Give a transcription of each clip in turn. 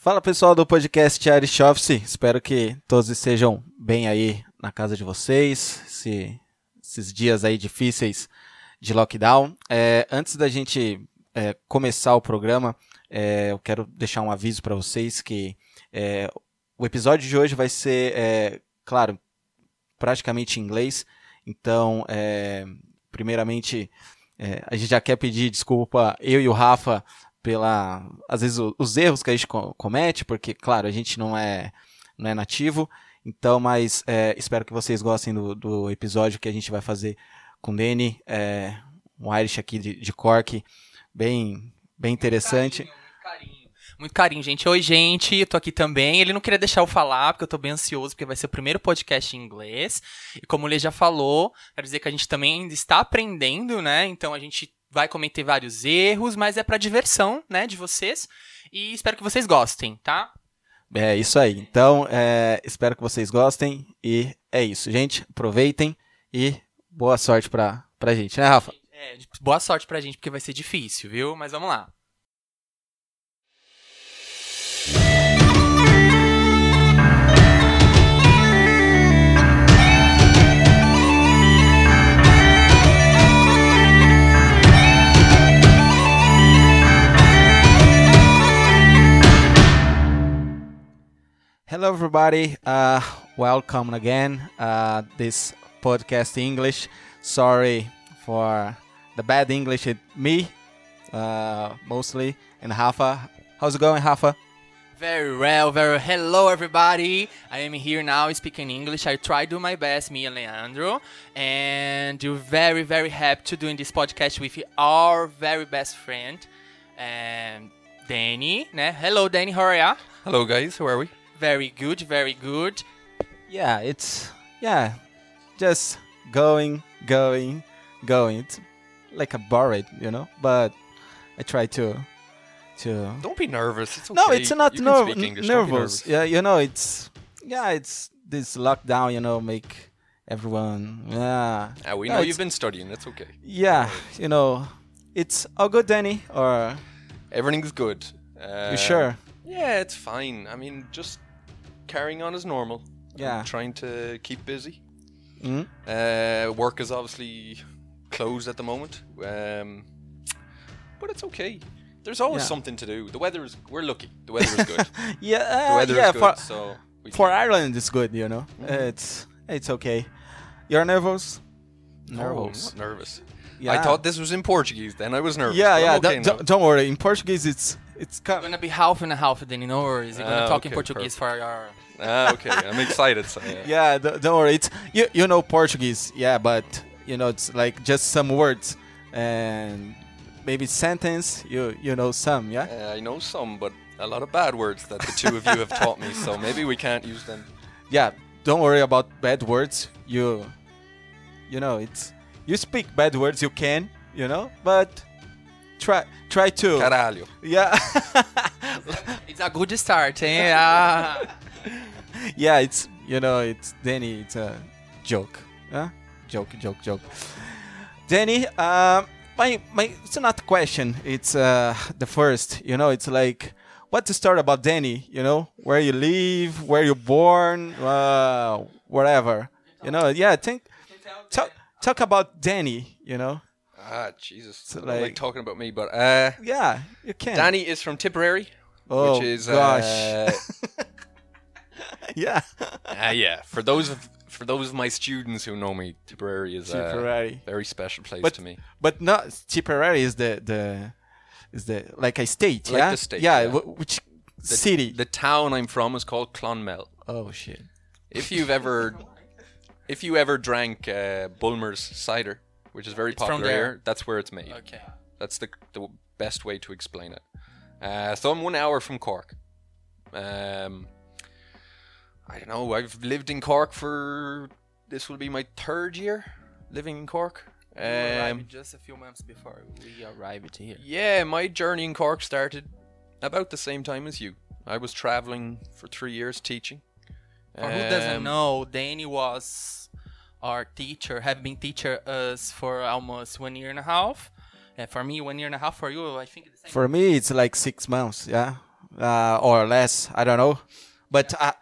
Fala pessoal do podcast Irish Office, espero que todos estejam bem aí na casa de vocês, esse, esses dias aí difíceis de lockdown. É, antes da gente é, começar o programa, é, eu quero deixar um aviso para vocês que é, o episódio de hoje vai ser, é, claro, praticamente em inglês, então, é, primeiramente, a gente já quer pedir desculpa, eu e o Rafa, pela às vezes os erros que a gente comete, porque claro a gente não é não é nativo, então mas é, espero que vocês gostem do, do episódio que a gente vai fazer com o Danny, é, um Irish aqui de, de Cork, bem bem interessante. Muito carinho, muito carinho. Muito carinho, gente. Oi, gente, eu tô aqui também. Ele não queria deixar eu falar, porque eu tô bem ansioso, porque vai ser o primeiro podcast em inglês. E como ele já falou, quero dizer que a gente também ainda está aprendendo, né? Então a gente vai cometer vários erros, mas é para diversão, né, de vocês. E espero que vocês gostem, tá? É isso aí. Então, é, espero que vocês gostem e é isso, gente. Aproveitem e boa sorte pra, pra gente, né, Rafa? É, boa sorte pra gente, porque vai ser difícil, viu? Mas vamos lá. Hello, everybody. Uh, welcome again. Uh, this podcast English. Sorry for the bad English. It me uh, mostly and Rafa. How's it going, Rafa? Very well, very hello everybody. I am here now speaking English. I try to do my best, me and Leandro, and you're very, very happy to doing this podcast with our very best friend, um, Danny. Né? Hello, Danny. How are you? Hello, guys. How are we? Very good, very good. Yeah, it's yeah, just going, going, going. It's like a bored, you know. But I try to to. Don't be nervous. It's okay. No, it's not ner- can speak English. nervous. Don't be nervous. Yeah, you know, it's yeah, it's this lockdown. You know, make everyone yeah. Ah, we No, know you've been studying. It's okay. Yeah, you know, it's all good, Danny. Or Everything's good. Uh, you sure? Yeah, it's fine. I mean, just carrying on as normal. Yeah. trying to keep busy. Mm? Uh, work is obviously closed at the moment. Um, but it's okay. There's always Yeah. something to do. The weather is. We're lucky. The weather is good. Yeah, uh, weather yeah. is good. for so for Ireland, it's good. You know, it's it's okay. You're nervous? No, I'm nervous. Yeah. I thought this was in Portuguese. Then I was nervous. Yeah, yeah. Okay don't, don't worry. In Portuguese, it's it's We're kind gonna be half and a half, Danny. No worries. You're gonna Ah, talk in okay, Portuguese for our. Ah, okay. I'm excited. So, yeah. yeah. Don't, don't worry. It's you you know Portuguese. Yeah, but you know it's like just some words and maybe sentence. You you know some. Yeah. Uh, I know some, but a lot of bad words that the two of you have taught me, so maybe we can't use them. Yeah. Don't worry about bad words. You you know it's you speak bad words. You can. You know, but try try to. Caralho. Yeah. It's a good start, eh? Ah. yeah, it's you know, it's Danny. It's a joke. Huh? Joke, joke, joke. Danny, um, my my, it's not a question. It's uh the first. You know, it's like what to start about Danny. You know, where you live, where you born, uh, whatever. You know, yeah. Think talk talk about Danny. You know, Ah, Jesus. Don't like- like talking about me, but uh, yeah, you can. Danny is from Tipperary, oh which is gosh, Uh, yeah, ah, yeah. For those of for those of my students who know me, Tipperary is a very special place But- to me. But not Tipperary is the the is the like a state, Like yeah, the state, yeah. yeah. wh- which The, city? The town I'm from is called Clonmel. oh shit. If you've ever, if you ever drank uh, Bulmer's cider, which is very It's popular there. here, that's where it's made. Okay. That's the the best way to explain it. Uh, so I'm one hour from Cork. Um, I don't know. I've lived in Cork for this will be my third year living in Cork. Um, just a few months before we arrived here. yeah, my journey in Cork started about the same time as you. I was traveling for three years teaching. For who doesn't Um, know, Danny was our teacher, have been teacher us for almost one year and a half. And for me, one year and a half. For you, I think the same. For me, it's like six months. Yeah, uh, or less. I don't know, but I,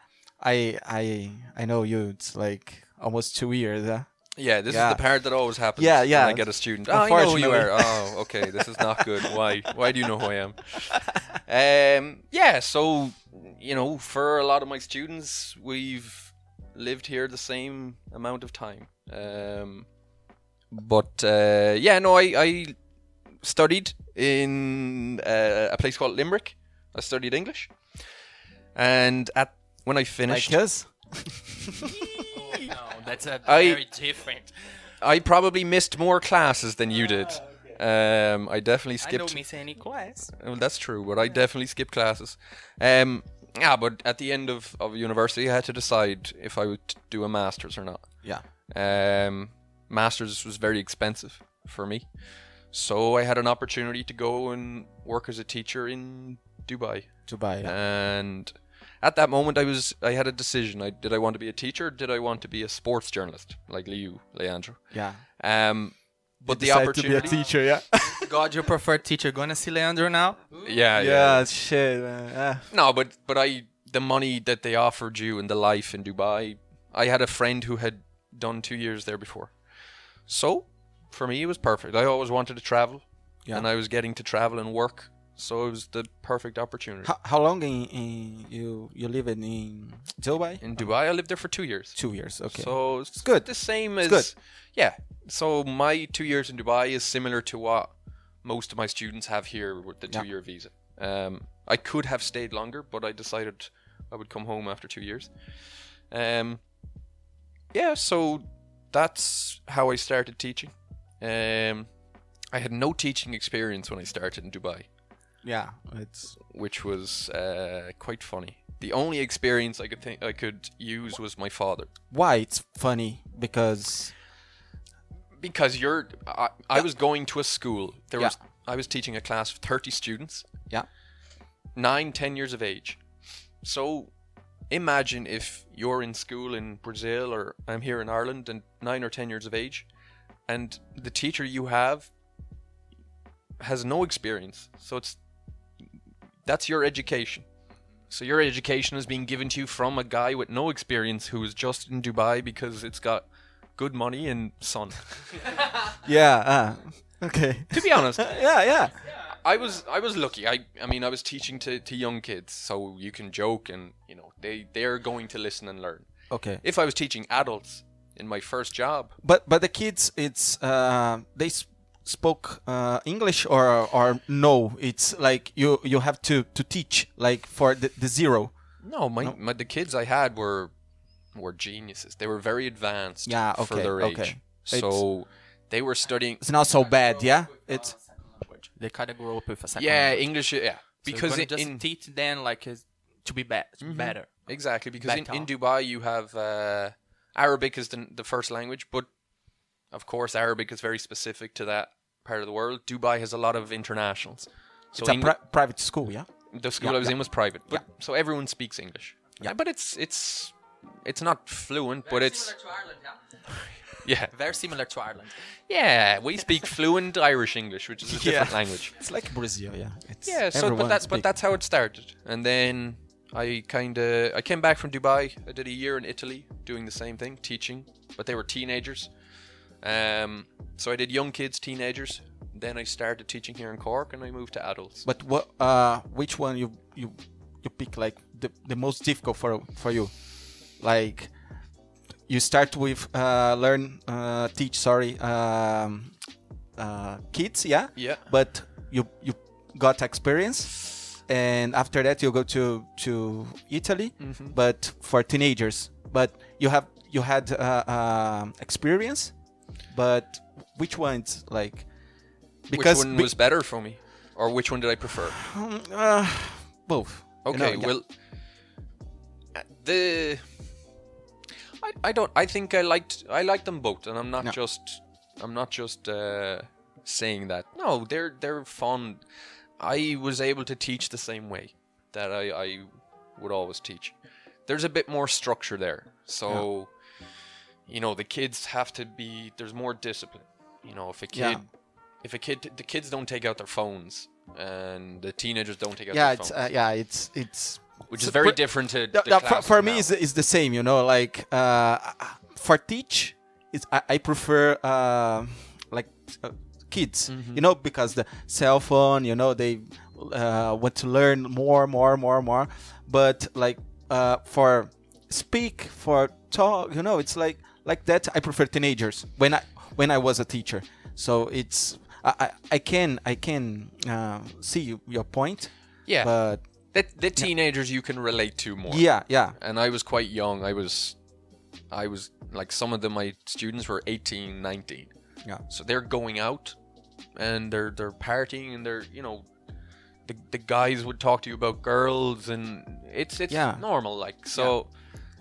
I, I, I know you. It's like almost two years. Huh? Yeah, this Yeah. is the part that always happens. Yeah, yeah. When I get a student. Oh, I know who you are. Unfortunately. Oh, okay. This is not good. Why? Why do you know who I am? Um, yeah. So, you know, for a lot of my students, we've lived here the same amount of time. Um, but uh, yeah, no, I, I studied in uh, a place called Limerick. I studied English, and at when I finished, Like us? no, that's a I- very different. I probably missed more classes than you did. Um, I definitely skipped. I don't miss any class. Well, that's true, but I definitely skipped classes. Um, yeah, but at the end of, of university, I had to decide if I would do a master's or not. Yeah. Um, masters was very expensive for me, so I had an opportunity to go and work as a teacher in Dubai. Dubai. Yeah. And at that moment, I was I had a decision. I did I want to be a teacher? Or did I want to be a sports journalist like Liu Leandro? yeah. Um, but the Decide to be a opportunity, teacher. Yeah. God, your preferred teacher. Gonna see Leandro now? yeah, yeah, yeah. Shit. Man. Yeah. No, but but I the money that they offered you and the life in Dubai. I had a friend who had done two years there before, so for me it was perfect. I always wanted to travel, Yeah. and I was getting to travel and work, so it was the perfect opportunity. How, how long in, in you you live in, in Dubai? In Dubai, I lived there for two years. Two years. Okay. So it's good. The same as It's good. yeah. So my two years in Dubai is similar to what most of my students have here with the two-year visa. Um, I could have stayed longer, but I decided I would come home after two years. Um, yeah. So that's how I started teaching. Um, I had no teaching experience when I started in Dubai yeah. It's which was uh, quite funny. The only experience I could think I could use was my father, why it's funny because because you're. I, I was going to a school. There Yeah. was I was teaching a class of thirty students, yeah. nine, ten years of age. So, imagine if you're in school in Brazil or I'm here in Ireland and nine or ten years of age, and the teacher you have has no experience. So it's that's your education. So your education is being given to you from a guy with no experience who is just in Dubai because it's got good money and sun. Yeah. Uh, okay. to be honest, yeah. Yeah. I was I was lucky. I I mean I was teaching to, to young kids, so you can joke and you know they they're going to listen and learn. Okay. If I was teaching adults in my first job, But but the kids, it's uh, they s- spoke uh, English or or no? It's like you you have to to teach like for the, the zero. no, my, my the kids I had were were geniuses. They were very advanced Yeah, for okay, their age. okay. So they were studying It's not so bad, yeah. It's They kind of grow up with a second yeah language. English yeah because you're in, just in teach them like is to be be- better. exactly because in, in Dubai you have uh, Arabic is the, the first language, but of course Arabic is very specific to that part of the world. Dubai has a lot of internationals. So it's a Eng- pri- private school, yeah. the school Yeah, I was yeah. in was private, but Yeah. so everyone speaks English. Yeah. but it's it's it's not fluent, but it's yeah Very similar to Ireland. yeah. We speak fluent Irish English, which is a different language. It's like Brazil, yeah. It's Yeah, so but that speak- but that's how it started, and then I kind of I came back from Dubai. I did a year in Italy doing the same thing, teaching, but they were teenagers. Um, so I did young kids, teenagers. Then I started teaching here in Cork, and I moved to adults. But what? Uh, which one you you you pick like the, the most difficult for for you? Like you start with uh, learn uh, teach sorry um, uh, kids, yeah. Yeah. But you you got experience, and after that you go to to Italy, Mm-hmm. but for teenagers. But you have you had uh, um experience, but which one's like? which one be- was better for me, or which one did I prefer? um, uh, both. you Okay, know, yeah. well, uh, the I, I don't I think I liked I liked them both, and I'm not No. just I'm not just uh, saying that. No, they're they're fun. I was able to teach the same way that I, I would always teach. There's a bit more structure there, so you know the kids have to be. There's more discipline. You know, if a kid Yeah. if a kid the kids don't take out their phones and the teenagers don't take out their phones. yeah, their it's phones, uh, yeah, it's it's which is very for- different to for, for me it's, it's the same you know like uh, for teach it's i, I prefer uh, like uh, kids Mm-hmm. you know because the cell phone you know they uh, want to learn more more more more but like uh, for speak for talk you know it's like like that i prefer teenagers when i when i was a teacher so it's i i, I can i can uh, see your point yeah, but the, the teenagers you can relate to more. yeah yeah and I was quite young. I was, I was like some of the my students were 18, 19. Yeah. So they're going out, and they're they're partying, and they're you know, the the guys would talk to you about girls, and it's it's Yeah. normal like so.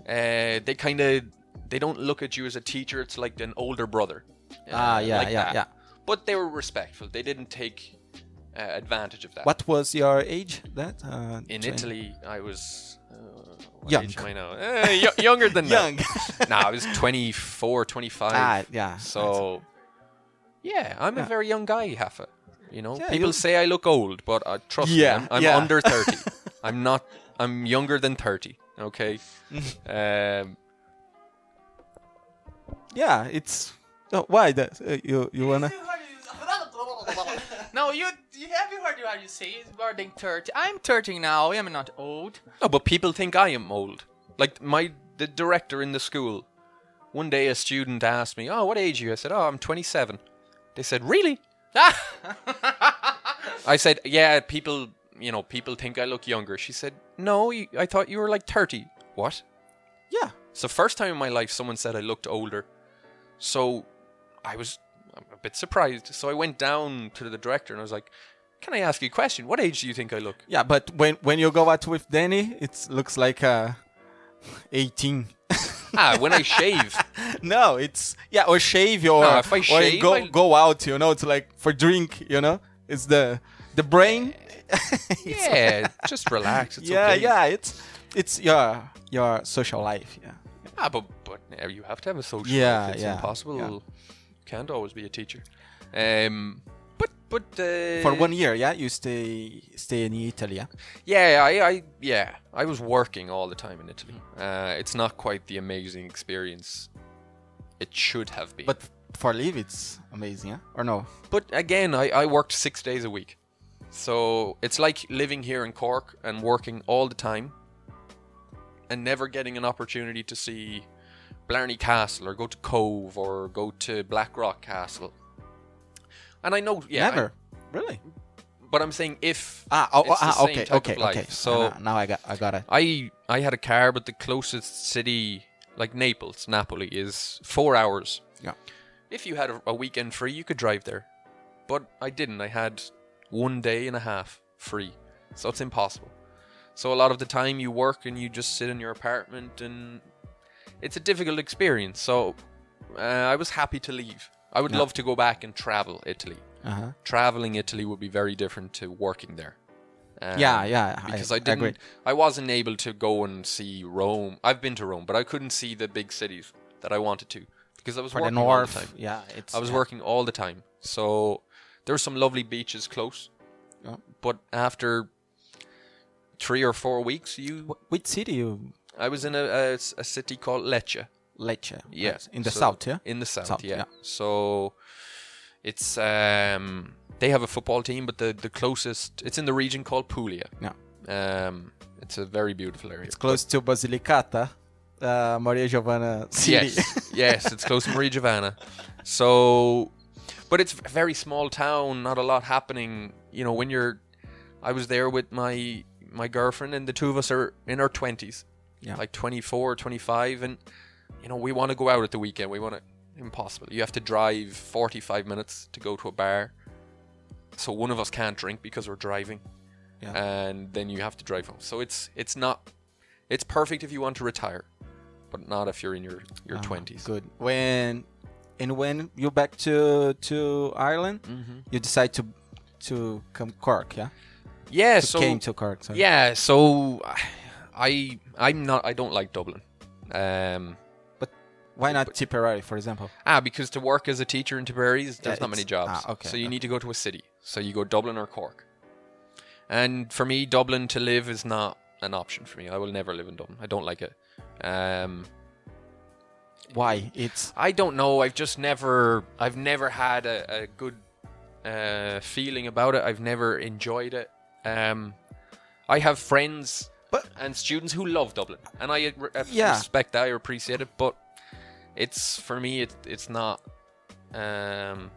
Uh, they kind of they don't look at you as a teacher. It's like an older brother. ah uh, yeah like yeah that. yeah But they were respectful. They didn't take uh, advantage of that. What was your age? That uh, In twen- Italy, I was uh, Young. age am I now? Eh, y- younger than Young. that. nah, I was 24, 25. ah, yeah. so, yeah, I'm Yeah. a very young guy, Hafa. You know, Yeah, people say I look old, but uh, trust Yeah, me, I'm, I'm under 30. I'm not. I'm younger than 30. Okay. um, yeah, it's oh, why that uh, you you wanna no, you, you have you heard how you say it's more than 30. I'm 30 now. I'm not old. no, but people think I am old. Like my the director in the school. One day, a student asked me, "Oh, what age are you?" I said, "Oh, I'm 27." They said, "Really?" I said, "Yeah, people, you know, people think I look younger." She said, "No, you, I thought you were like 30." What? yeah It's the first time in my life someone said I looked older. So I was a bit surprised. So I went down to the director and I was like, "Can I ask you a question? What age do you think I look?" yeah. But when when you go out with Danny, it looks like uh, 18. ah, when I shave. no, it's yeah, or shave or No, if I or shave, go I'll- go out. You know, it's like for drink. You know, it's the the brain. Yeah, just relax. It's yeah, okay. yeah. It's it's your your social life. Yeah. Ah, but but you have to have a social Yeah, life. It's yeah, impossible. yeah. You can't always be a teacher. Um, but but uh, For one year, yeah, you stay stay in Italy. Yeah. Yeah, I, I yeah, I was working all the time in Italy. Mm. Uh, it's not quite the amazing experience it should have been. But for leave, it's amazing. Yeah. Or no? but again, I, I worked six days a week, so it's like living here in Cork and working all the time, and never getting an opportunity to see Blarney Castle or go to Cobh or go to Blackrock Castle. And I know, yeah, I- Never. Really? but I'm saying if Ah, oh, the ah, same okay, type okay, of life. okay. So Ah, now I got, I got it. I I had a car, but the closest city, like Naples, Napoli, is four hours. Yeah. If you had a, a weekend free, you could drive there, but I didn't. I had one day and a half free, so it's impossible. So a lot of the time you work and you just sit in your apartment, and it's a difficult experience. So uh, I was happy to leave. I would Yeah. love to go back and travel Italy. Uh huh. Traveling Italy would be very different to working there. Um, yeah, yeah. because I, I, didn't. I wasn't able to go and see Rome. I've been to Rome, but I couldn't see the big cities that I wanted to because I was For the working all the time. yeah, it's. I was yeah. working all the time, so there were some lovely beaches close. Yeah. But after three or four weeks, you, Wh- Which city you? I was in a a city called Lecce. Lecce. Yeah, In the so- south, yeah. In the south, South, yeah. yeah. So it's um they have a football team, but the the closest it's in the region called Puglia. Yeah. Um, it's a very beautiful area. It's close to Basilicata, uh, Maria Giovanna city. Yes, yes, it's close to Maria Giovanna. So, but it's a very small town, not a lot happening. You know, when you're, I was there with my my girlfriend, and the two of us are in our twenties, Yeah. like 24, 25, and you know, we want to go out at the weekend. We want to. Impossible. You have to drive 45 minutes to go to a bar. So one of us can't drink because we're driving, Yeah. and then you have to drive home. So it's it's not. It's perfect if you want to retire, but not if you're in your your Ah, twenties. Good. When and when you're back to to Ireland, Mm-hmm. you decide to to come Cork, yeah. Yeah. So came to Cork. Sorry. yeah. So I I'm not. I don't like Dublin. Um. But why not Tipperary, for example? Ah, because to work as a teacher in Tipperary, there's Yeah, not many jobs. ah, okay, So you okay. need to go to a city. So you go Dublin or Cork. And for me, Dublin to live is not an option for me. I will never live in Dublin. I don't like it. Um, Why? It's I don't know. I've just never, I've never had a, a good uh, feeling about it. I've never enjoyed it. Um, I have friends But- and students who love Dublin, and I re- uh, Yeah. respect that. I appreciate it, but it's for me, it, it's not. Um,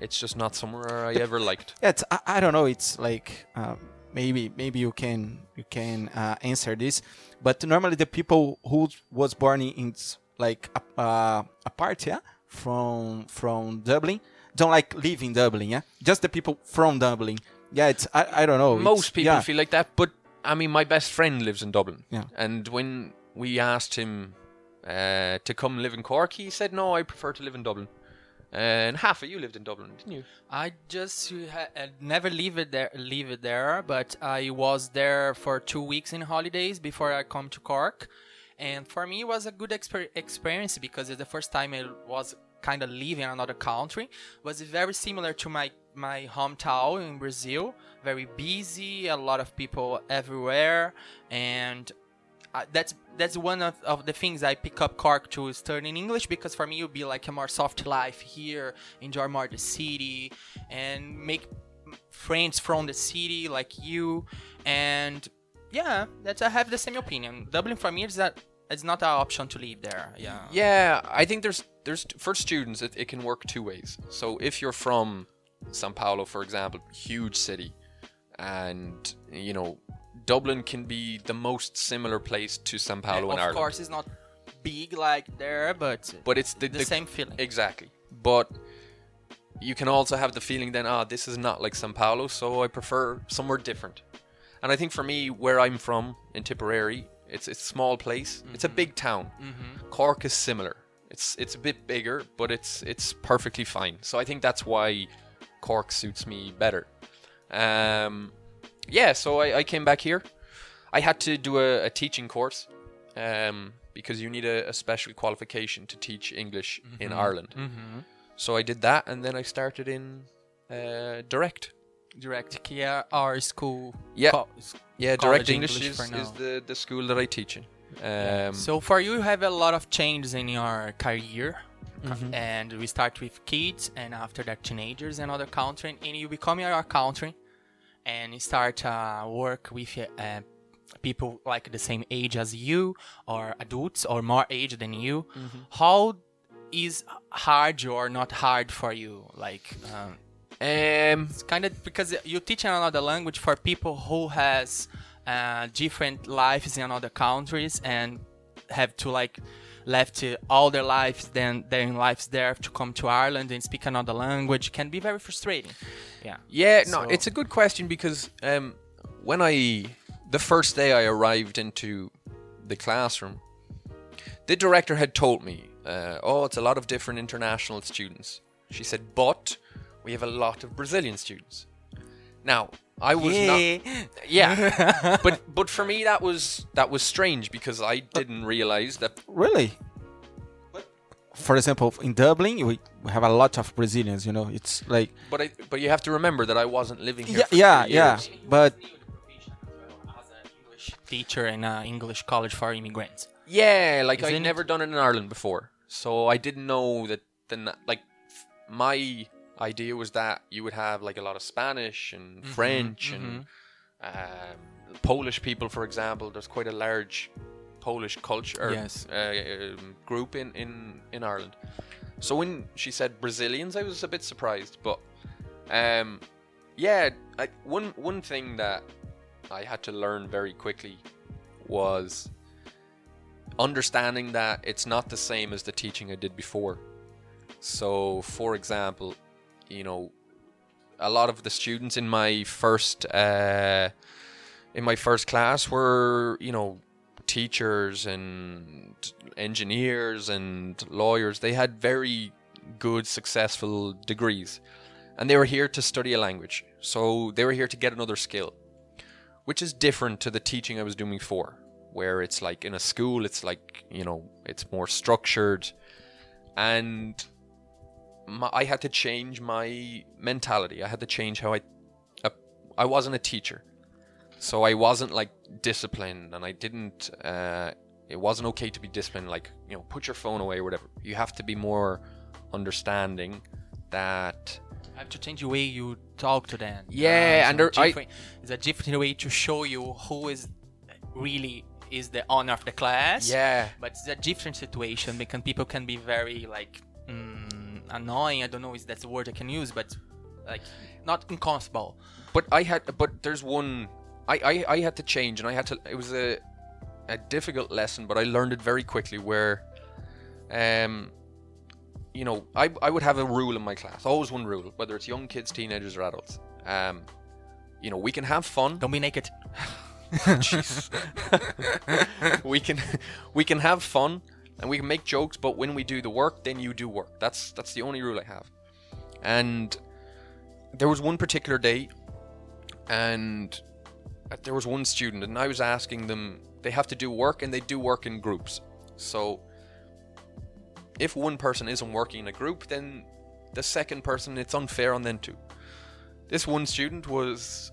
it's just not somewhere I ever liked. yeah, it's, I, I don't know. It's like um, maybe maybe you can you can uh, answer this, but normally the people who was born in like uh, a part yeah from from Dublin don't like live in Dublin yeah just the people from Dublin yeah it's I, I don't know Most it's- people yeah. feel like that, but I mean, my best friend lives in Dublin. Yeah. And when we asked him uh, to come live in Cork, he said, "No, I prefer to live in Dublin." And half of you lived in Dublin, didn't you? I just ha- uh, never leave it there. Leave it there, but I was there for two weeks in holidays before I come to Cork, and for me it was a good exper- experience because it's the first time I was kind of leaving another country. It was very similar to my my hometown in Brazil. Very busy, a lot of people everywhere, and uh, that's that's one of, of the things I pick up Cork to studying English because for me it would be like a more soft life here, enjoy more the city, and make friends from the city like you, and yeah, that's I have the same opinion. Dublin for me is that it's not an option to live there. Yeah. Yeah, I think there's there's for students it, it can work two ways. So if you're from São Paulo, for example, huge city, and you know Dublin can be the most similar place to São Paulo in of Ireland. course, it's not big like there, but but it's the, the, same feeling. Exactly. But you can also have the feeling then, ah, this is not like Sao Paulo, so I prefer somewhere different. And I think for me, where I'm from in Tipperary, it's it's a small place. It's a big town. Cork is similar. It's it's a bit bigger, but it's it's perfectly fine. So I think that's why Cork suits me better. Um, yeah, so I, I came back here. I had to do a, a teaching course um, because you need a, a special qualification to teach English in Ireland. Mm-hmm. So I did that, and then I started in uh, direct. Direct Kia, our school. Yeah. co- Yeah, direct English, English is, is the, the school that I teach in. Um, so for you, you have a lot of changes in your career, Mm-hmm. and we start with kids, and after that, teenagers in other country, and you become your country, and you start uh, work with uh, people like the same age as you, or adults, or more age than you. Mm-hmm. How is hard or not hard for you? Like. Um, um, it's kind of because you teach another language for people who has uh, different lives in other countries and have to like left uh, all their lives then their lives there to come to Ireland and speak another language can be very frustrating. Yeah. Yeah, no, it's a good question because um, when I the first day I arrived into the classroom, the director had told me, uh, "Oh, it's a lot of different international students." She said, "But we have a lot of Brazilian students." Now, I was not yeah, but but for me that was that was strange because I didn't realize that Really? For example, in Dublin, we we have a lot of Brazilians. You know, it's like but I but you have to remember that I wasn't living here yeah, for yeah, three yeah. years. But Teacher in an English college for immigrants. Yeah, like I'd never done it in Ireland before, so I didn't know that. Then, like, f- my idea was that you would have like a lot of Spanish and Mm-hmm, French and um, Polish people, for example. There's quite a large Polish culture Yes. uh, um, group in, in in Ireland. So when she said Brazilians, I was a bit surprised, but um, yeah, I, one one thing that I had to learn very quickly was understanding that it's not the same as the teaching I did before. So, for example, you know, a lot of the students in my first uh, in my first class were, you know, teachers and engineers and lawyers. They had very good, successful degrees, and they were here to study a language. So they were here to get another skill, which is different to the teaching I was doing before, where it's like in a school, it's like you know, it's more structured, and my, I had to change my mentality. I had to change how I ap- I wasn't a teacher, so I wasn't like disciplined, and I didn't. Uh, it wasn't okay to be disciplined. Like you know, put your phone away or whatever. You have to be more understanding that I have to change the way you talk to them. Yeah, it's and there- I- it's a different way to show you who is really is the owner of the class. yeah but it's a different situation because people can be very like annoying. I don't know if that's the word I can use, but like not uncomfortable. but I had but there's one I, I I had to change and I had to it was a a difficult lesson but I learned it very quickly where um you know I I would have a rule in my class always one rule whether it's young kids teenagers or adults um you know we can have fun Don't be naked. Jeez. we can we can have fun and we can make jokes, but when we do the work, then you do work. That's that's the only rule I have. And there was one particular day, and there was one student, and I was asking them. They have to do work, and they do work in groups. So if one person isn't working in a group, then the second person, it's unfair on them too. This one student was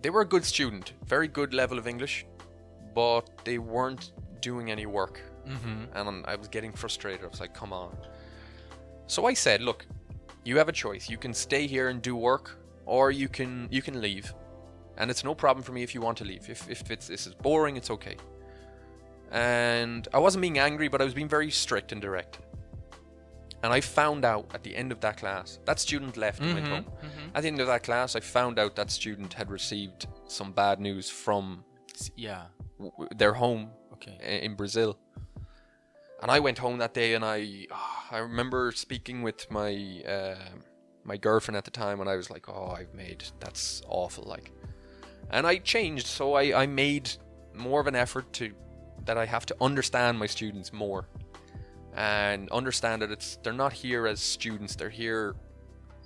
they were a good student, very good level of English, but they weren't doing any work. Mm-hmm. And I was getting frustrated. I was like, come on. So I said, look, you have a choice. You can stay here and do work, or you can you can leave. And it's no problem for me if you want to leave. If, if it's, this is boring, it's okay. And I wasn't being angry, but I was being very strict and direct. And I found out at the end of that class, that student left and went home. At the end of that class, I found out that student had received some bad news from Yeah. w- their home Okay. in Brazil. And I went home that day, and I ah, I remember speaking with my uh, my girlfriend at the time, and I was like, "Oh, I've made that's awful." Like, and I changed, so I I made more of an effort to that I have to understand my students more, and understand that it's they're not here as students, they're here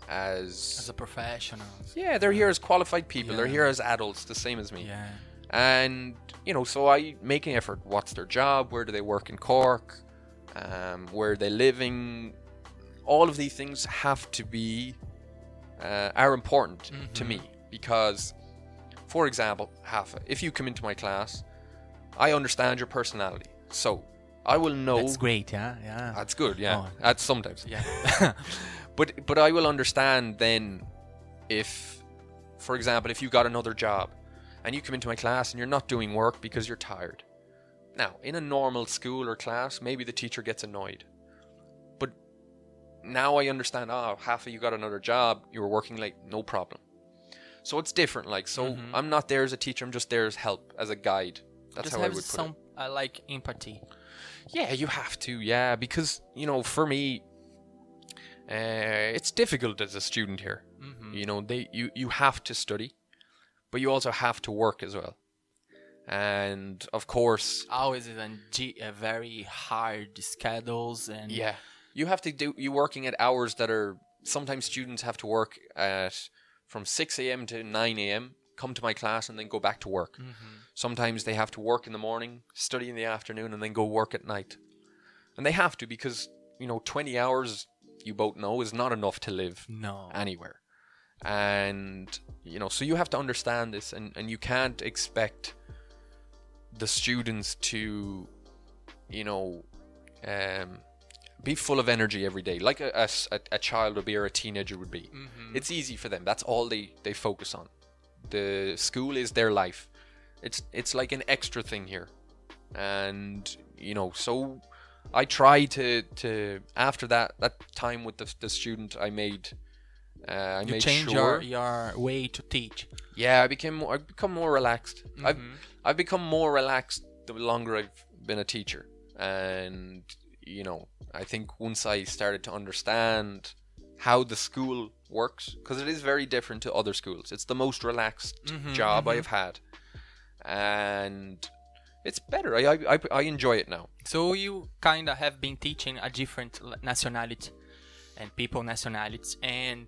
as, As a professional. yeah, they're here as qualified people, they're here as adults, the same as me Yeah. And you know so i make an effort what's their job where do they work in cork um, where are they living all of these things have to be uh, are important to me because for example Hafa, if you come into my class i understand your personality so i will know That's great. Yeah. Yeah. that's good yeah Oh. that's sometimes yeah. but but I will understand then if, for example, if you got another job and you come into my class and you're not doing work because you're tired. Now, in a normal school or class, maybe the teacher gets annoyed. But now I understand. Oh, half of you got another job. You were working late. No problem. So it's different. Like so, Mhm. I'm not there as a teacher. I'm just there as help, as a guide. That's Just how I would put it. some I like empathy. Yeah, you have to. Yeah, because you know, for me, uh, it's difficult as a student here. Mm-hmm. You know, they you you have to study, but you also have to work as well. And of course, Always is a, G- a very hard schedules and yeah, you have to do you working at hours that are sometimes students have to work at from six a.m. to nine a.m. Come to my class and then go back to work. Mhm. Sometimes they have to work in the morning, study in the afternoon, and then go work at night. And they have to because, you know, 20 hours, you both know, is not enough to live No. anywhere. And, you know, so you have to understand this, and, and you can't expect the students to, you know, um, be full of energy every day, like a, a a- child would be or a teenager would be. Mhm. It's easy for them. That's all they, they focus on. The school is their life. It's it's like an extra thing here, and you know. So I try to to after that that time with the the student, I made uh, I you made change sure. your your way to teach. Yeah, I became more, I've become more relaxed. I've Mhm. I've become more relaxed the longer I've been a teacher, and you know, I think once I started to understand how the school works, because it is very different to other schools. It's the most relaxed Mhm, job mhm. I've had, and it's better. I I, I, I enjoy it now. So you kind of have been teaching a different nationality and people nationalities and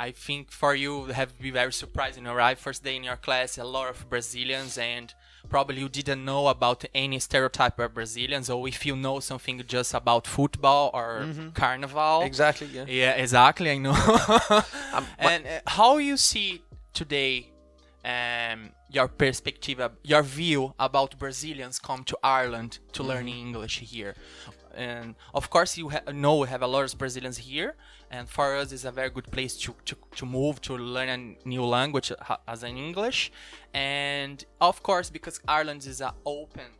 I think for you have been very surprising. Arrived first day in your class, a lot of Brazilians, and probably you didn't know about any stereotype of Brazilians, or if you know something just about football or carnival. Exactly. Yeah. Yeah, exactly. I know. and uh, how you see today um, your perspective, your view about Brazilians come to Ireland to learn English here. And of course, you ha- know we have a lot of Brazilians here, and for us, it's a very good place to, to, to move to learn a new language as an English. And of course, because Ireland is an open,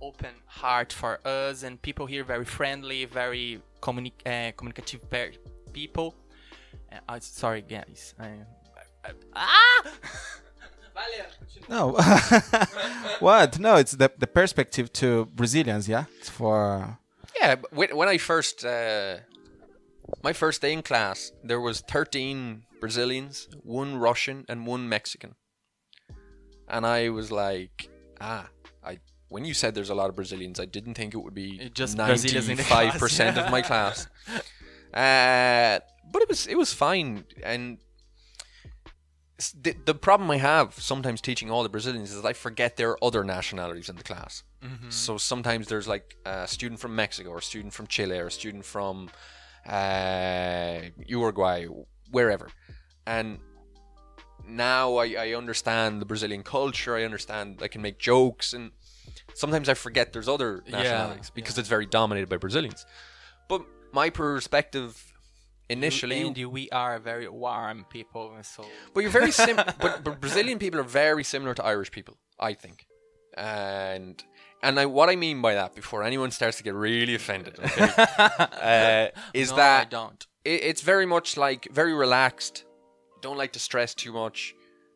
open heart for us, and people here very friendly, very communi- uh, communicative per- people. Uh, I sorry, guys. I, I, ah! Valeu. No, what? No, it's the the perspective to Brazilians. Yeah, it's for Yeah, when when I first, uh, my first day in class, there was 13 Brazilians, one Russian, and one Mexican. And I was like, ah, I. When you said there's a lot of Brazilians, I didn't think it would be It just Brazilians in the class, 95% yeah. of my class. Uh, but it was it was fine, and the, the problem I have sometimes teaching all the Brazilians is I forget there are other nationalities in the class. So sometimes there's like a student from Mexico, or a student from Chile, or a student from uh, Uruguay, wherever. And now I, I understand the Brazilian culture. I understand I can make jokes, and sometimes I forget there's other Yeah, nationalities because it's very dominated by Brazilians. But my perspective initially, we are very warm people, so but you're very sim. but, but Brazilian people are very similar to Irish people, I think. And and I, what I mean by that, before anyone starts to get really offended, okay, uh, is no, that I don't. it, it's very much like very relaxed. Don't like to stress too much.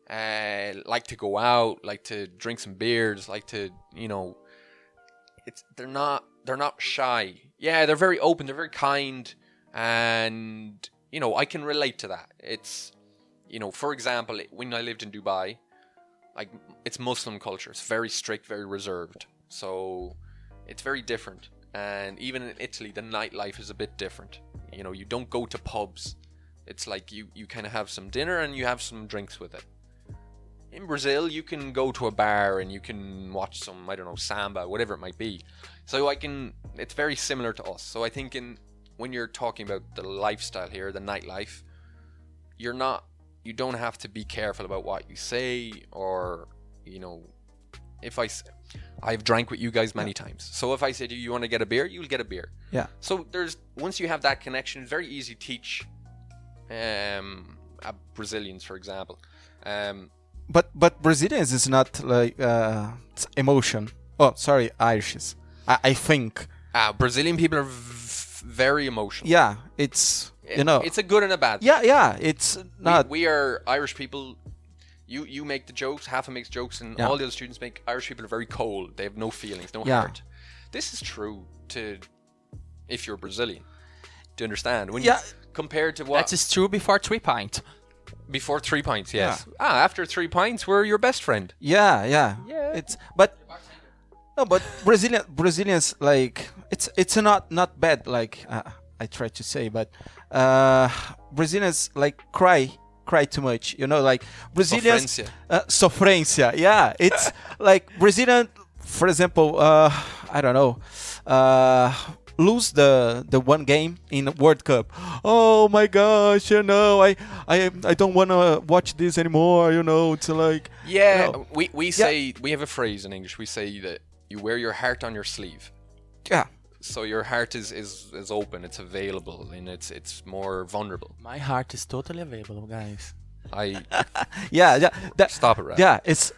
Uh, like to go out, like to drink some beers, like to you know. It's they're not they're not shy. Yeah, they're very open. They're very kind, and you know I can relate to that. It's you know, for example, when I lived in Dubai, like it's Muslim culture. It's very strict, very reserved. So it's very different. And even in Italy, the nightlife is a bit different. You know, you don't go to pubs. It's like you, you kind of have some dinner and you have some drinks with it. In Brazil, you can go to a bar and you can watch some, I don't know, samba, whatever it might be. So I can, it's very similar to us. So I think in when you're talking about the lifestyle here, the nightlife, you're not, you don't have to be careful about what you say or, you know, if I, I've drank with you guys many times. So if I say to you, you want to get a beer, you'll get a beer. yeah. So there's once you have that connection, it's very easy to teach um, uh, Brazilians, for example. Um, But but Brazilians is not like uh, emotion. Oh, sorry, Irishes. I, I think. uh, Brazilian people are v- very emotional. Yeah, it's you know. it's a good and a bad. yeah, yeah. It's we, not. we are Irish people. You you make the jokes, Halfa makes jokes, and Yeah. all the other students make. Irish people are very cold. They have no feelings, no Yeah. heart. This is true to if you're Brazilian. To understand when Yeah. you compared to what That is true before three pint. before three pints, yes. Ah, after three pints, we're your best friend. Yeah, yeah. Yeah. It's but no, but Brazilian Brazilians like it's it's not not bad like uh, I try to say, but uh Brazilians like cry cry too much. You know, like Brazilians Sofrência. uh, sofrência. Yeah, it's like Brazilian, for example. Uh, I don't know. Uh, lose the the one game in the World Cup. Oh my gosh! You know, I I I don't want to watch this anymore. You know, it's like Yeah, you know, we, we say we have a phrase in English. We say that you wear your heart on your sleeve. yeah. So your heart is, is, is open, it's available, and it's it's more vulnerable. My heart is totally available, guys. I yeah, yeah, that, stop it, right? yeah. It's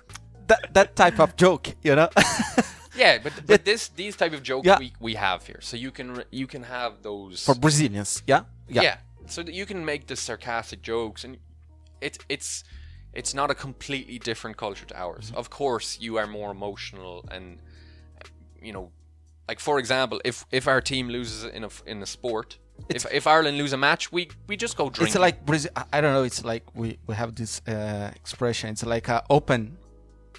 that that type of joke, you know. yeah, but but this these type of jokes Yeah. we, we have here, so you can you can have those. For Brazilians, yeah, yeah. so that you can make the sarcastic jokes, and it's it's it's not a completely different culture to ours. Mm-hmm. Of course, you are more emotional, and you know, like for example, if if our team loses in a in a sport. If, if Ireland lose a match, we, we just go drink. It's like Brazil. I- don't know. It's like we we have this uh, expression. It's like uh, open.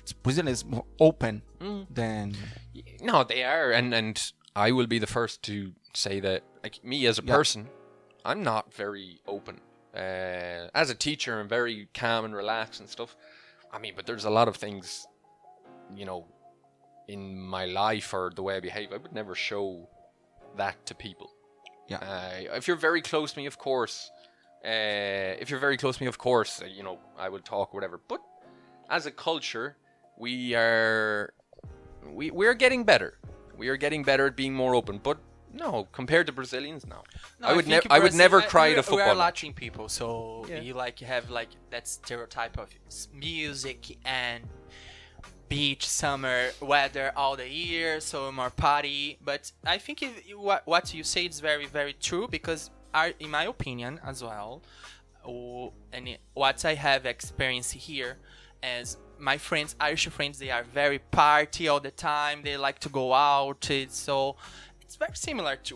It's Brazil is more open Mm. than No, they are, and and I will be the first to say that, like me as a Yeah. person, I'm not very open. Uh, as a teacher, I'm very calm and relaxed and stuff. I mean, but there's a lot of things, you know, in my life or the way I behave. I would never show that to people. Yeah. Uh, if you're very close to me, of course, Uh, if you're very close to me, of course, uh, you know I will talk whatever. But as a culture, we are we we're getting better. We are getting better at being more open. But no, compared to Brazilians, no. No, I would never I would never uh, cry we're- at a We are football. Latin people, so Yeah. you like have like that stereotype of music and beach, summer, weather all the year, so more party. But I think it, what what you say is very very true because, I, in my opinion as well, and what I have experienced here as my friends, Irish friends, they are very party all the time. They like to go out. It's so it's very similar to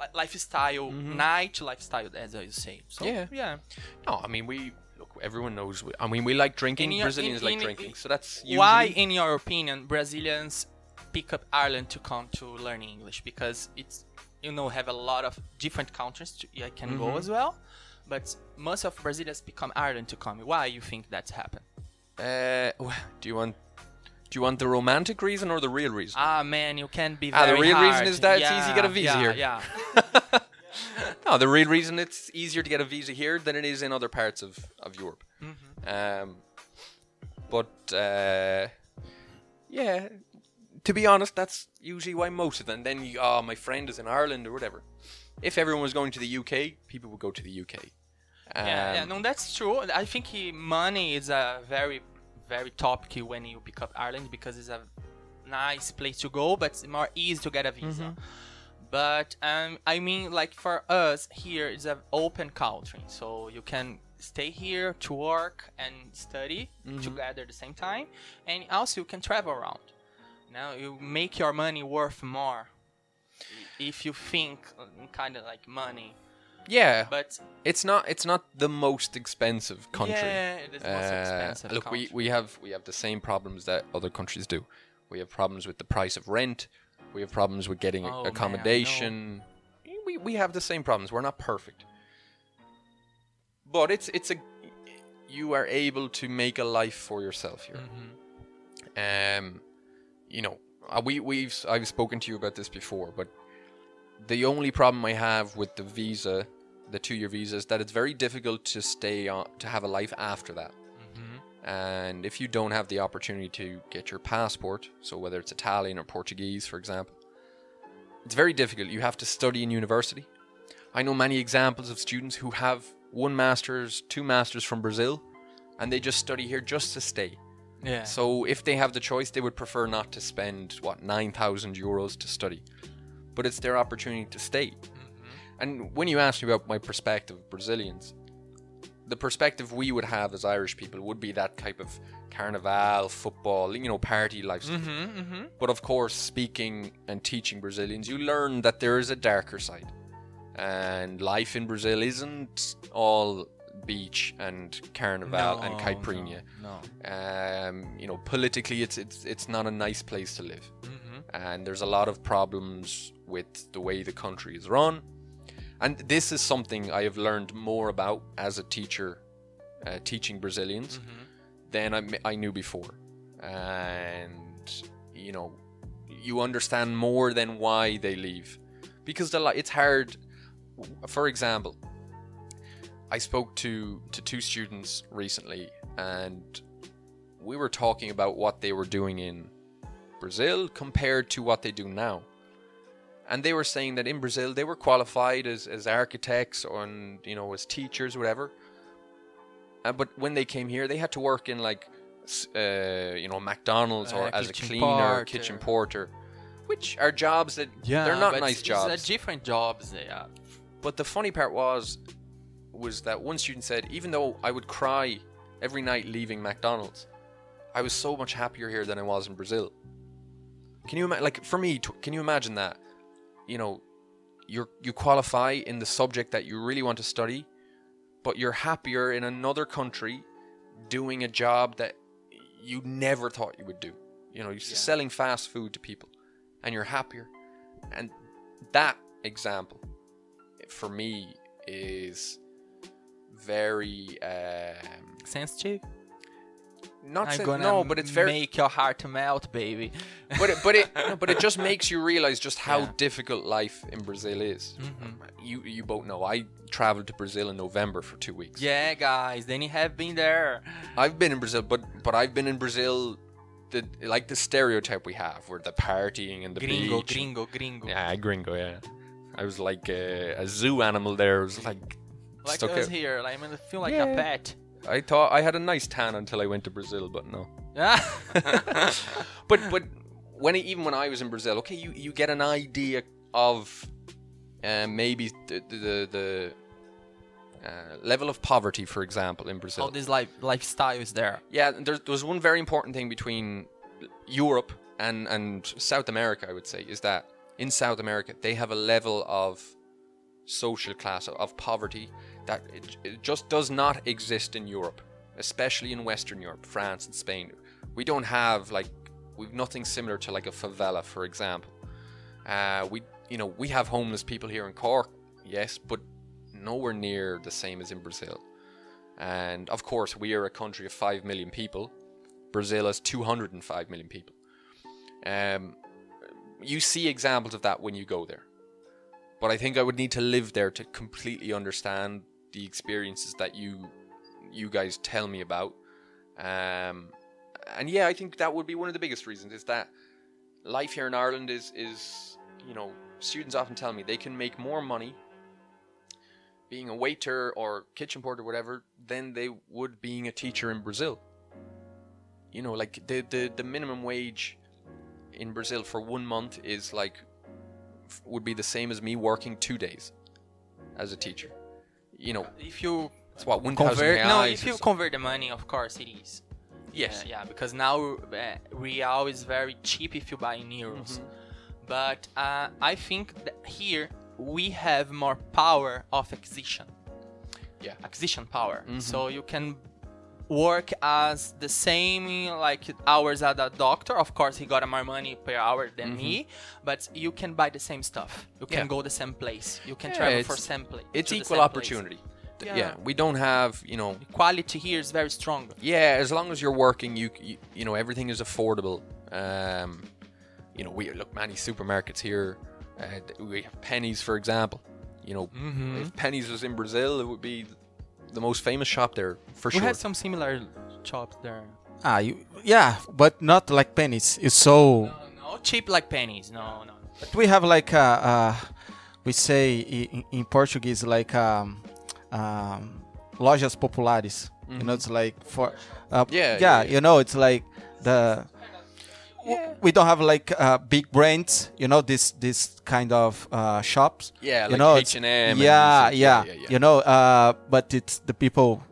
li- lifestyle, mm-hmm. night lifestyle, as I say. So Yeah. yeah. No, I mean we. Everyone knows. We, I mean we like drinking. Your- Brazilians in- like in- drinking, so that's Why, in your opinion, Brazilians pick up Ireland to come to learning English? Because it's you know have a lot of different countries to, you can go Mm-hmm. as well, but most of Brazilians become Ireland to come. Why you think that's happened? Uh, wh- do you want? Do you want the romantic reason or the real reason? Ah man, you can't be. Ah, the real reason is that it's easy to get a visa yeah, here. Yeah. no, the real reason it's easier to get a visa here than it is in other parts of, of Europe. Mm-hmm. Um, but uh, yeah, to be honest, that's usually why most of them. Then you, oh, my friend is in Ireland or whatever. If everyone was going to the UK, people would go to the UK. yeah, yeah, Um, no, that's true. I think he- money is a very, very topic when you pick up Ireland because it's a nice place to go, but it's more easy to get a visa. But um, I mean, like for us here, it's an open country, so you can stay here to work and study together at the same time, and also you can travel around. Now you make your money worth more if you think kind of like money, yeah, but it's not. It's not the most expensive country. Yeah, it is the most Uh, expensive Look, we, we have we have the same problems that other countries do. We have problems with the price of rent. We have problems with getting Oh, man, accommodation. we, we have the same problems. We're not perfect, but it's it's a you are able to make a life for yourself here. Mm-hmm. Um, you know, uh, we we've I've spoken to you about this before, but the only problem I have with the visa, the two-year visa, is that it's very difficult to stay on to have a life after that. And if you don't have the opportunity to get your passport, so whether it's Italian or Portuguese, for example, it's very difficult. You have to study in university. I know many examples of students who have one master's, two masters from Brazil, and they just study here just to stay. yeah. So if they have the choice, they would prefer not to spend what nine thousand euros to study, but it's their opportunity to stay. Mm-hmm. And when you ask me about my perspective of Brazilians, the perspective we would have as Irish people would be that type of carnival, football, you know, party lifestyle. Mm-hmm, mm-hmm. But of course, speaking and teaching Brazilians, you learn that there is a darker side. And life in Brazil isn't all beach and carnival and caipirinha. No. Um, you know, politically, it's it's it's not a nice place to live, Mm-hmm. and there's a lot of problems with the way the country is run. And this is something I have learned more about as a teacher, uh, teaching Brazilians, than I knew before. And you know, you understand more than why they leave, because the it's hard. For example, I spoke to to two students recently, and we were talking about what they were doing in Brazil compared to what they do now. And they were saying that in Brazil they were qualified as, as architects or and you know as teachers whatever. Uh, but when they came here, they had to work in like uh, you know McDonald's or Uh, as a cleaner, porter. kitchen porter, which are jobs that Yeah, they're not nice jobs. Different jobs. Yeah. But the funny part was, was that one student said, even though I would cry every night leaving McDonald's, I was so much happier here than I was in Brazil. Can you imagine? Like for me, t- can you imagine that? You know, you you qualify in the subject that you really want to study, but you're happier in another country, doing a job that you never thought you would do. You know, you're Yeah. selling fast food to people, and you're happier. And that example for me is very um, Sensitive. Not gonna no, but it's very make your heart melt, baby. but it, but it no, but it just makes you realize just how Yeah. difficult life in Brazil is. Mm-hmm. You you both know I traveled to Brazil in November for two weeks. Yeah, guys, then you have been there. I've been in Brazil, but but I've been in Brazil, the like the stereotype we have, where the partying and the Gringo, beach. gringo, gringo. Yeah, gringo. Yeah, I was like a, a zoo animal there. Was like Like stuck us out. here, like, I mean, I feel like Yeah. a pet. I thought I had a nice tan until I went to Brazil, but no. But but when even when I was in Brazil, okay, you, you get an idea of uh, maybe the the, the, uh, level of poverty, for example, in Brazil. All this life lifestyle is there. Yeah, there's, there's one very important thing between Europe and, and South America, I would say, is that in South America, they have a level of social class, of poverty, that it, it just does not exist in Europe, especially in Western Europe, France and Spain. We don't have, like, we've nothing similar to, like, a favela, for example. Uh, we, you know, we have homeless people here in Cork, yes, but nowhere near the same as in Brazil. And of course, we are a country of 5 million people. Brazil has 205 million people. Um, you see examples of that when you go there. But I think I would need to live there to completely understand the experiences that you you guys tell me about. Um, and yeah, I think that would be one of the biggest reasons is that life here in Ireland is is you know students often tell me they can make more money being a waiter or kitchen porter, whatever, than they would being a teacher in Brazil. You know, like the the, the minimum wage in Brazil for one month is like would be the same as me working two days as a teacher. You know, If you it's what one convert, no, if you convert the money, of course it is. Yes. Yeah, yeah, because now uh, real is very cheap if you buy in euros. But uh, I think that here we have more power of acquisition. Yeah. Acquisition power. So you can work as the same like hours as a doctor. Of course, he got more money per hour than me, but you can buy the same stuff. You can Yeah. go the same place. You can Yeah, travel for same place. it's equal place. opportunity. Yeah. yeah, we don't have you know Quality here is very strong. yeah as long as you're working you you, you know everything is affordable um you know we look many supermarkets here uh, we have Penneys for example you know Mm-hmm. if Penneys was in brazil it would be the most famous shop there for sure. We sure have some similar shops there. Ah, you, yeah, but not like Penneys. It's so. No, no, cheap like Penneys. No, no. But we have like uh, uh we say in, in Portuguese like um, um, lojas populares. You know, it's like for uh, Mm-hmm. Yeah, yeah, yeah. you know, it's like the w- we don't have like uh, big brands. You know, this this kind of uh, shops. yeah you like know, it's- h&m and yeah, yeah, yeah, yeah. You know, uh, but it's the people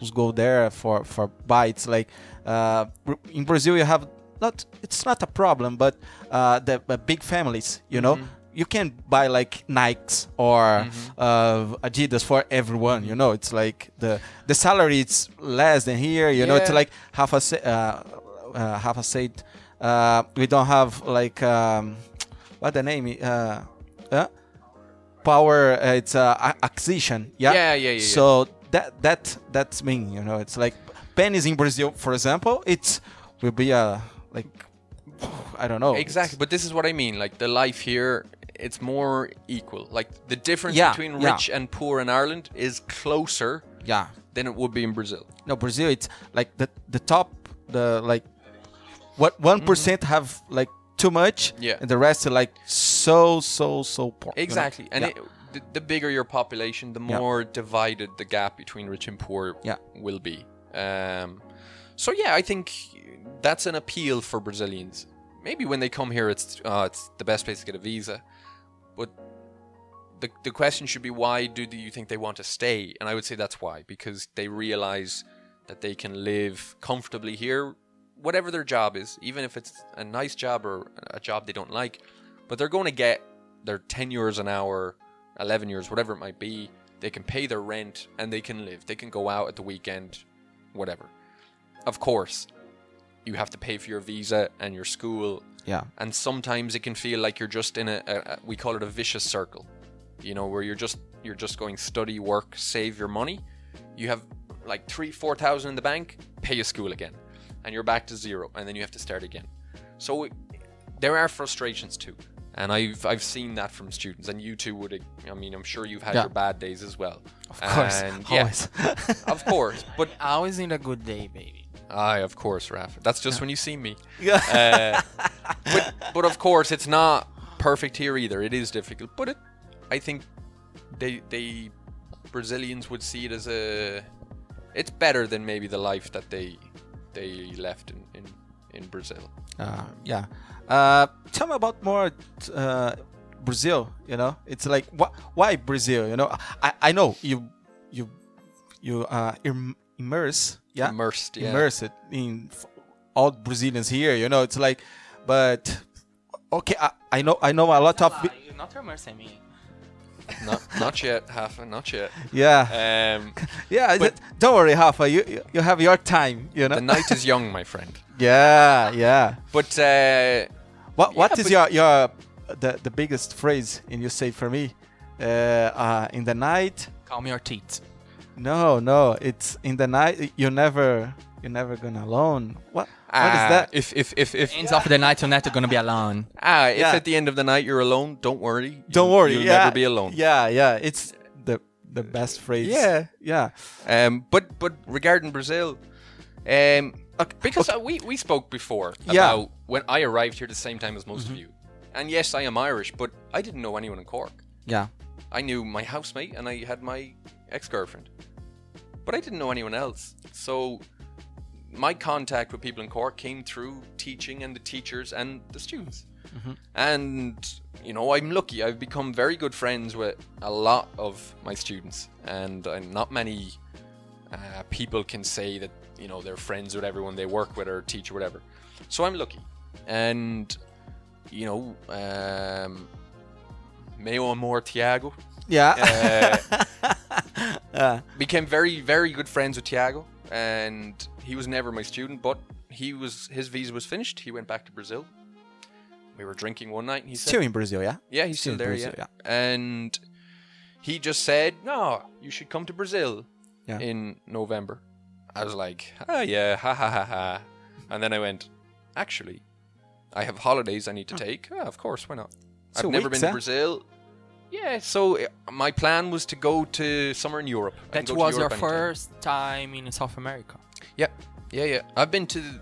who go there for for buy. It's like uh, in Brazil you have not. It's not a problem, but uh, the uh, big families. You know, Mm-hmm. you can buy like Nikes or uh, Adidas for everyone. You know, it's like the the salary is less than here. You know, it's like half a se- uh, uh, half a cent. Uh, we don't have like um, what the name? Uh, uh, power. Uh, it's uh, acquisition. Yeah. Yeah, yeah, yeah, yeah. So that that that's mean. You know, it's like Penneys in Brazil, for example. It's will be a like I don't know. Exactly, but this is what I mean. Like the life here, it's more equal. Like the difference Yeah, between yeah. rich and poor in Ireland is closer Yeah. than it would be in Brazil. No, Brazil. It's like the the top. The like what one have like too much. Mm-hmm. Yeah. And the rest are like so so so poor. you know? Exactly, and Yeah. it, the, the bigger your population, the Yeah. more divided the gap between rich and poor Yeah. will be. Um, so yeah, I think that's an appeal for Brazilians. Maybe when they come here, it's uh, it's the best place to get a visa, but the the question should be why do, do you think they want to stay? And I would say that's why because they realize that they can live comfortably here, whatever their job is, even if it's a nice job or a job they don't like, but they're going to get their 10 euros an hour, 11 euros, whatever it might be. They can pay their rent and they can live. They can go out at the weekend, whatever. Of course, you have to pay for your visa and your school, Yeah. and sometimes it can feel like you're just in a, a, a we call it a vicious circle, you know, where you're just you're just going study, work, save your money. You have like three, four thousand in the bank, pay your school again, and you're back to zero, and then you have to start again. So there are frustrations too, and I've I've seen that from students, and you too would. I mean, I'm sure you've had Yeah. your bad days as well. Of course, And, yeah, always. of course, but I always need a good day, baby. aye, of course, Raf. That's just when you see me. yeah. Uh, but but of course, it's not perfect here either. It is difficult, but it, I think they they Brazilians would see it as a it's better than maybe the life that they they left in in, in Brazil. Uh, yeah. Uh, tell me about more uh, Brazil. You know, it's like wh- why Brazil? You know, I, I know you you you uh, im- immerse yeah Immersed, yeah. immerse it in f- all Brazilians here. You know, it's like, but okay, I, I know I know a lot of bi- You're not immersing me. Not not yet, Hafa, not yet. yeah Um, yeah. but- th- don't worry, Hafa. You you- you have your time. You know. the night is young, my friend. yeah yeah. But uh, What what Yeah, is your your the the biggest phrase in you say for me? Uh, uh, in the night. Calm your teeth. No, no, it's in the night. You're never, you're never gonna alone. What? What is ah, that? If if if if Ends of the night, you're not gonna be alone. ah, if Yeah. at the end of the night you're alone, don't worry. Don't You- worry. You'll yeah, never be alone. Yeah, yeah. It's the the best phrase. Yeah. yeah. Um, but but regarding Brazil, um, Okay, because okay. uh, we we spoke before Yeah. Mm-hmm. about when I arrived here the same time as most of you, and yes, I am Irish, but I didn't know anyone in Cork. Yeah. I knew my housemate and I had my ex girlfriend, but I didn't know anyone else. So my contact with people in Cork came through teaching and the teachers and the students. And you know, I'm lucky. I've become very good friends with a lot of my students, and uh, not many uh, people can say that you know they're friends with everyone they work with or teach or whatever. So I'm lucky, and you know, um, meu amor Tiago Yeah. uh, became very very good friends with Tiago, and he was never my student, but he was his visa was finished. He went back to Brazil. We were drinking one night, and he said, still in Brazil, yeah. Yeah, he's still in there, Brazil, yeah. And he just said, "No, you should come to Brazil Yeah. in November." I was like, "Ah, yeah, ha ha ha ha," and then I went, "Actually, I have holidays I need to take. Ah, of course, why not? I've never weeks, been huh? to Brazil." Yeah, so uh, my plan was to go to somewhere in Europe. I That go to was your Europe anytime. first time in South America. Yeah, yeah, yeah. I've been to the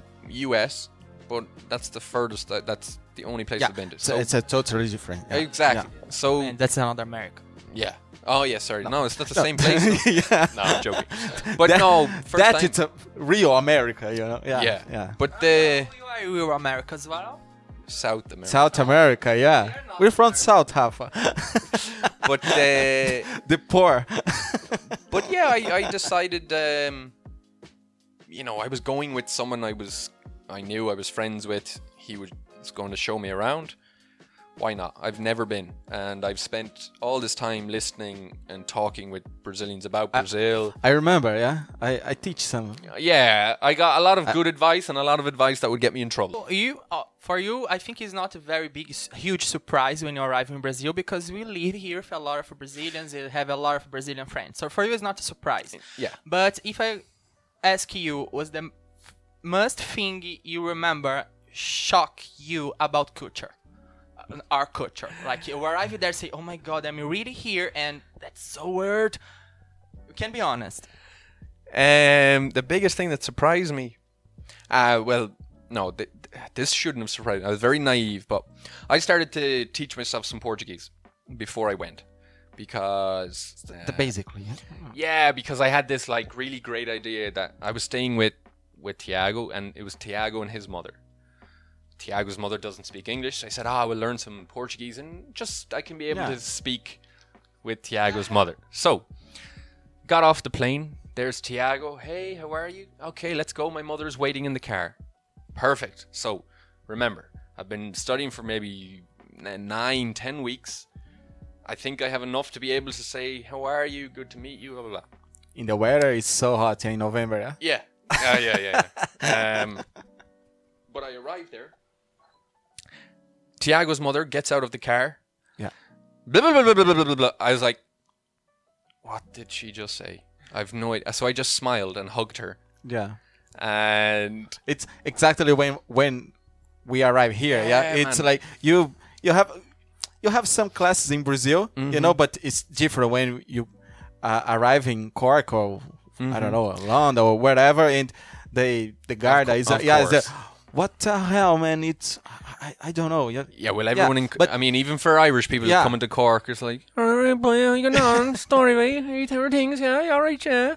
U.S., but that's the furthest. That, that's the only place Yeah. I've been to. So it's a totally different. Yeah. exactly. So And that's another America. yeah. Oh yeah, sorry. No, it's not the No. same place. though. yeah. no, I'm joking. But That- no, first that time. it's a real America, you know. Yeah. yeah, Yeah. But the You are you are America as well. South America. South America, yeah. We're from America. South Hafa. But the the poor. but yeah, I, I decided. Um, you know, I was going with someone I was I knew I was friends with. He was going to show me around. Why not? I've never been, and I've spent all this time listening and talking with Brazilians about Brazil. I remember, yeah. I, I teach some. yeah, I got a lot of good advice and a lot of advice that would get me in trouble. Are you, uh, for you, I think it's not a very big, huge surprise when you arrive in Brazil because we live here with a lot of Brazilians. We have a lot of Brazilian friends, so for you, it's not a surprise. Yeah. But if I ask you, was the most thing you remember shock you about culture? Uh, Our culture, like you arrive there, say, "Oh my God, I'm really here," and that's so weird. You can be honest. Um, the biggest thing that surprised me, uh, well, no, th- th- this shouldn't have surprised me. I was very naive, but I started to teach myself some Portuguese before I went because uh, The basically. Yeah. yeah, because I had this like really great idea that I was staying with with Tiago, and it was Tiago and his mother. Tiago's mother doesn't speak English. I said, "Ah, I will learn some Portuguese, and just I can be able Yeah. to speak with Tiago's mother." So, got off the plane. There's Tiago. Hey, how are you? Okay, let's go. My mother's waiting in the car. Perfect. So, remember, I've been studying for maybe nine, ten weeks. I think I have enough to be able to say, "How are you? Good to meet you." Blah blah blah. In the weather, it's so hot in November, yeah. Yeah. Yeah, yeah, yeah. yeah. um, but I arrived there. Tiago's mother gets out of the car. Yeah. Blah, blah, blah, blah, blah, blah, blah, blah. I was like, what did she just say? I've no idea. So I just smiled and hugged her. Yeah. And It's exactly when when we arrive here. Yeah, Yeah, it's man. like you you have you have some classes in Brazil, you Mm-hmm. know, but it's different when you uh, arrive in Cork or I Mm-hmm. don't know London or wherever, and they the guard co- is of yeah, is course. what the hell, man? It's I, I don't know. Yeah, yeah, well, everyone in. but- I mean, even for Irish people Yeah. coming to Cork, it's like, all right, boy, you know, story, mate, you tell her things, yeah, all right, yeah.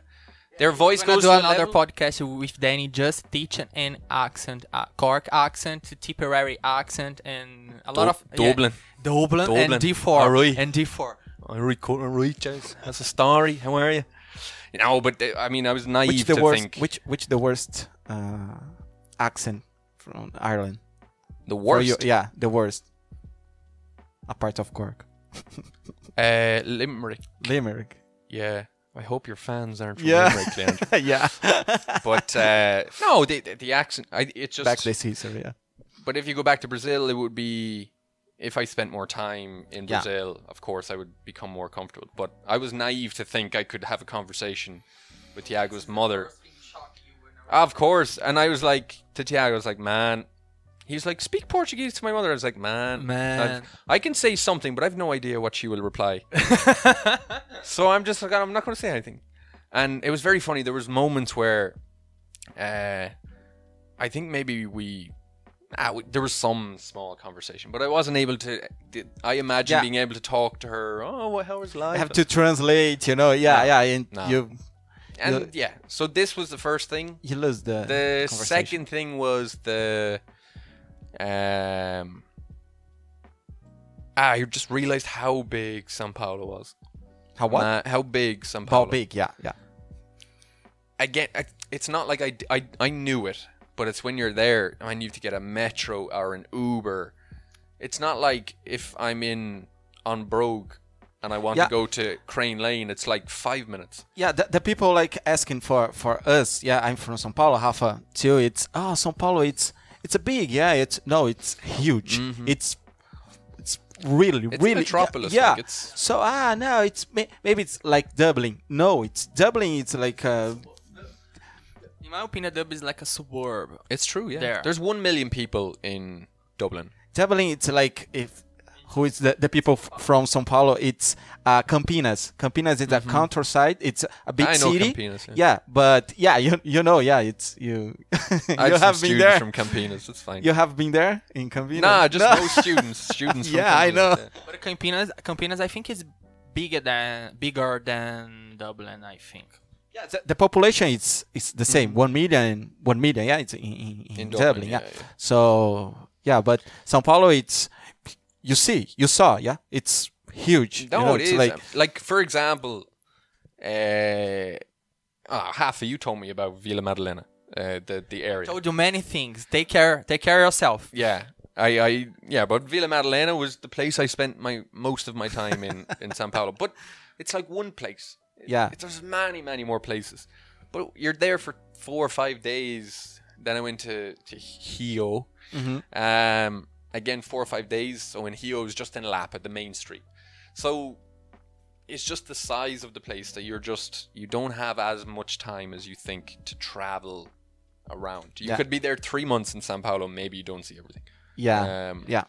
Their voice goes to another level- podcast with Danny just teaching an accent, uh, Cork accent, Tipperary accent, and a lot Dub- of yeah, Dublin. Dublin, Dublin. and D4 Alright. and D4. All right, cool, all right, Jess. That's a story. How are you? You know, but uh, I mean, I was naive which the to worst? think Which which the worst uh, accent from Ireland? the worst. you- yeah, the worst. Apart of Cork, Uh, Limerick. Limerick. Yeah. I hope your fans aren't from Yeah. Limerick, Leandro. yeah, But uh, no, the, the, the accent. I, it's just. back this season. Yeah. But if you go back to Brazil, it would be. If I spent more time in Yeah. Brazil, of course, I would become more comfortable. But I was naive to think I could have a conversation with Tiago's mother. Of course, and I was like to Tiago, I was like, man. He was like, speak Portuguese to my mother. I was like, man, Man. I've- I can say something, but I've no idea what she will reply. so I'm just like, I'm not going to say anything. And it was very funny. There was moments where, uh, I think maybe we, ah, we, there was some small conversation, but I wasn't able to. I imagine Yeah. being able to talk to her. Oh, how was life? I have to translate, you know. Yeah, No. yeah, and No. you and yeah, so this was the first thing. you lose the The second thing was the um ah, I just realized how big Sao Paulo was. How what? Ma- how big Sao Paulo? How big? Yeah, yeah. Again, I, it's not like I, I I knew it, but it's when you're there and you have to get a metro or an Uber. It's not like if I'm in on Brogue and I want Yeah. to go to Crane Lane, it's like five minutes. Yeah, the, the people like asking for for us. Yeah, I'm from São Paulo, Rafa. Too. It's oh, São Paulo. It's it's a big. Yeah, it's no, it's huge. It's it's really Mm-hmm. It's really metropolis, Yeah. like, it's- So ah no, it's maybe it's like Dublin. No, it's Dublin. It's like uh, In my opinion, Dublin is like a suburb. It's true, yeah. There. There's one million people in Dublin. Dublin. It's like if who is the, the people f- from São Paulo? It's uh, Campinas. Campinas is a countryside. It's a big Mm-hmm. I know city. Campinas, yeah. yeah, but yeah, you you know, yeah, it's you. I you have, have been students there. from Campinas. It's fine. You have been there in Campinas? Nah, just No. no students. Students. From Yeah, I know. yeah. But Campinas, Campinas, I think is bigger than bigger than Dublin. I think. Yeah, the, the population is is the same. One million, one million. Yeah, it's in, in, in, Mm-hmm. In Dublin. Dublin, yeah. yeah, yeah. So yeah, but São Paulo, it's you see, you saw, yeah, it's huge. No, you know, it it's is. like Like, for example, uh, ah, half of you told me about Vila Madalena, uh, the the area. Told you many things. Take care. Take care of yourself. Yeah, I, I, yeah, but Vila Madalena was the place I spent my most of my time in in São Paulo. But it's like one place. Yeah. It- there's many, many more places. But you're there for four or five days. Then I went to to Rio. Mm-hmm. Um, again four or five days. So in Rio, was just in Lap at the main street. So it's just the size of the place that you're just you don't have as much time as you think to travel around. You Yeah. could be there three months in Sao Paulo, maybe you don't see everything. yeah, Um, yeah.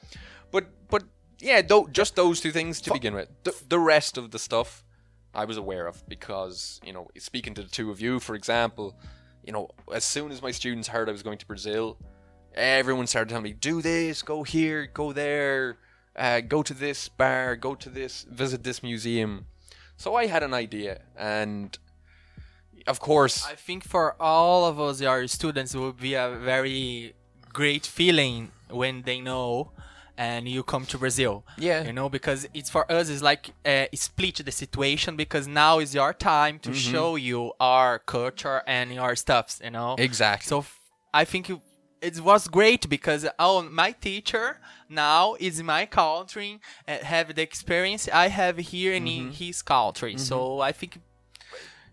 But but yeah, tho- just those two things to begin with. The, the rest of the stuff I was aware of because you know speaking to the two of you, for example, you know as soon as my students heard I was going to Brazil, everyone started telling me do this, go here, go there, uh, go to this bar, go to this, visit this museum. So I had an idea, and of course, I think for all of us, our students, it will be a very great feeling when they know and you come to Brazil. Yeah. You know, because it's for us, it's like uh, split the situation because now is your time to show you our culture and your stuffs, you know? exactly. So f- I think it, it was great because oh, my teacher now is my country and have the experience I have here and Mm-hmm. in his country. So I think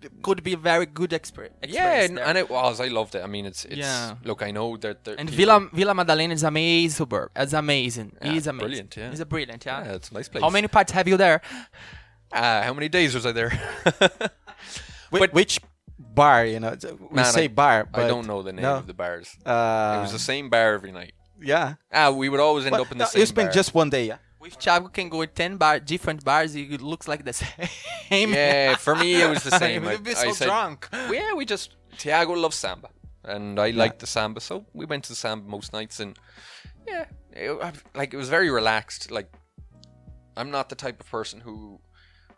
it could be a very good exper- experience. yeah, and, and it was. I loved it. I mean, it's it's. Yeah. Look, I know that. And Vila Vila Madalena is amazing suburb. It's amazing. Yeah, it's amazing. brilliant, yeah. It's a brilliant. Yeah. Yeah, it's a nice place. How many parts have you there? Uh, how many days was I there? But- which bar. You know, we Man, say I- bar, but I don't know the name no. of the bars. Uh, it was the same bar every night. yeah. Ah, we would always end But, up in the no, same you spent bar. just one day. Yeah. With Thiago can go with 10 bar, different bars, it looks like the same. Yeah, for me it was the same. I, We'd be I so said, drunk. yeah, we just Tiago loves samba, and I liked the samba, so we went to the samba most nights, and yeah, it, like it was very relaxed. Like I'm not the type of person who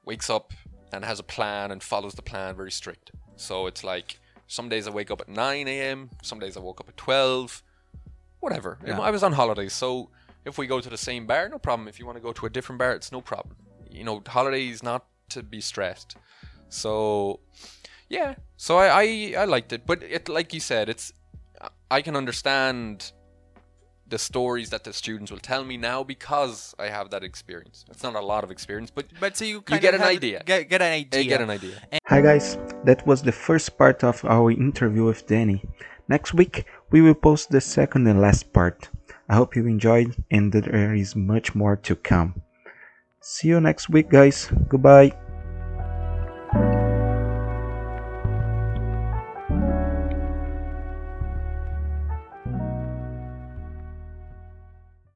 wakes up and has a plan and follows the plan very strict. So it's like some days I wake up at 9 a.m., some days I woke up at 12, whatever. Yeah. I was on holidays, so if we go to the same bar, no problem. If you want to go to a different bar, it's no problem. You know, holidays not to be stressed. So yeah, so I, I I liked it, but it like you said, it's I can understand the stories that the students will tell me now because I have that experience. It's not a lot of experience, but But so you, kind get of an idea. Get, get an idea. I get an idea. Hi guys, that was the first part of our interview with Danny. Next week we will post the second and last part. I hope you enjoyed and that there is much more to come. See you next week guys. Goodbye.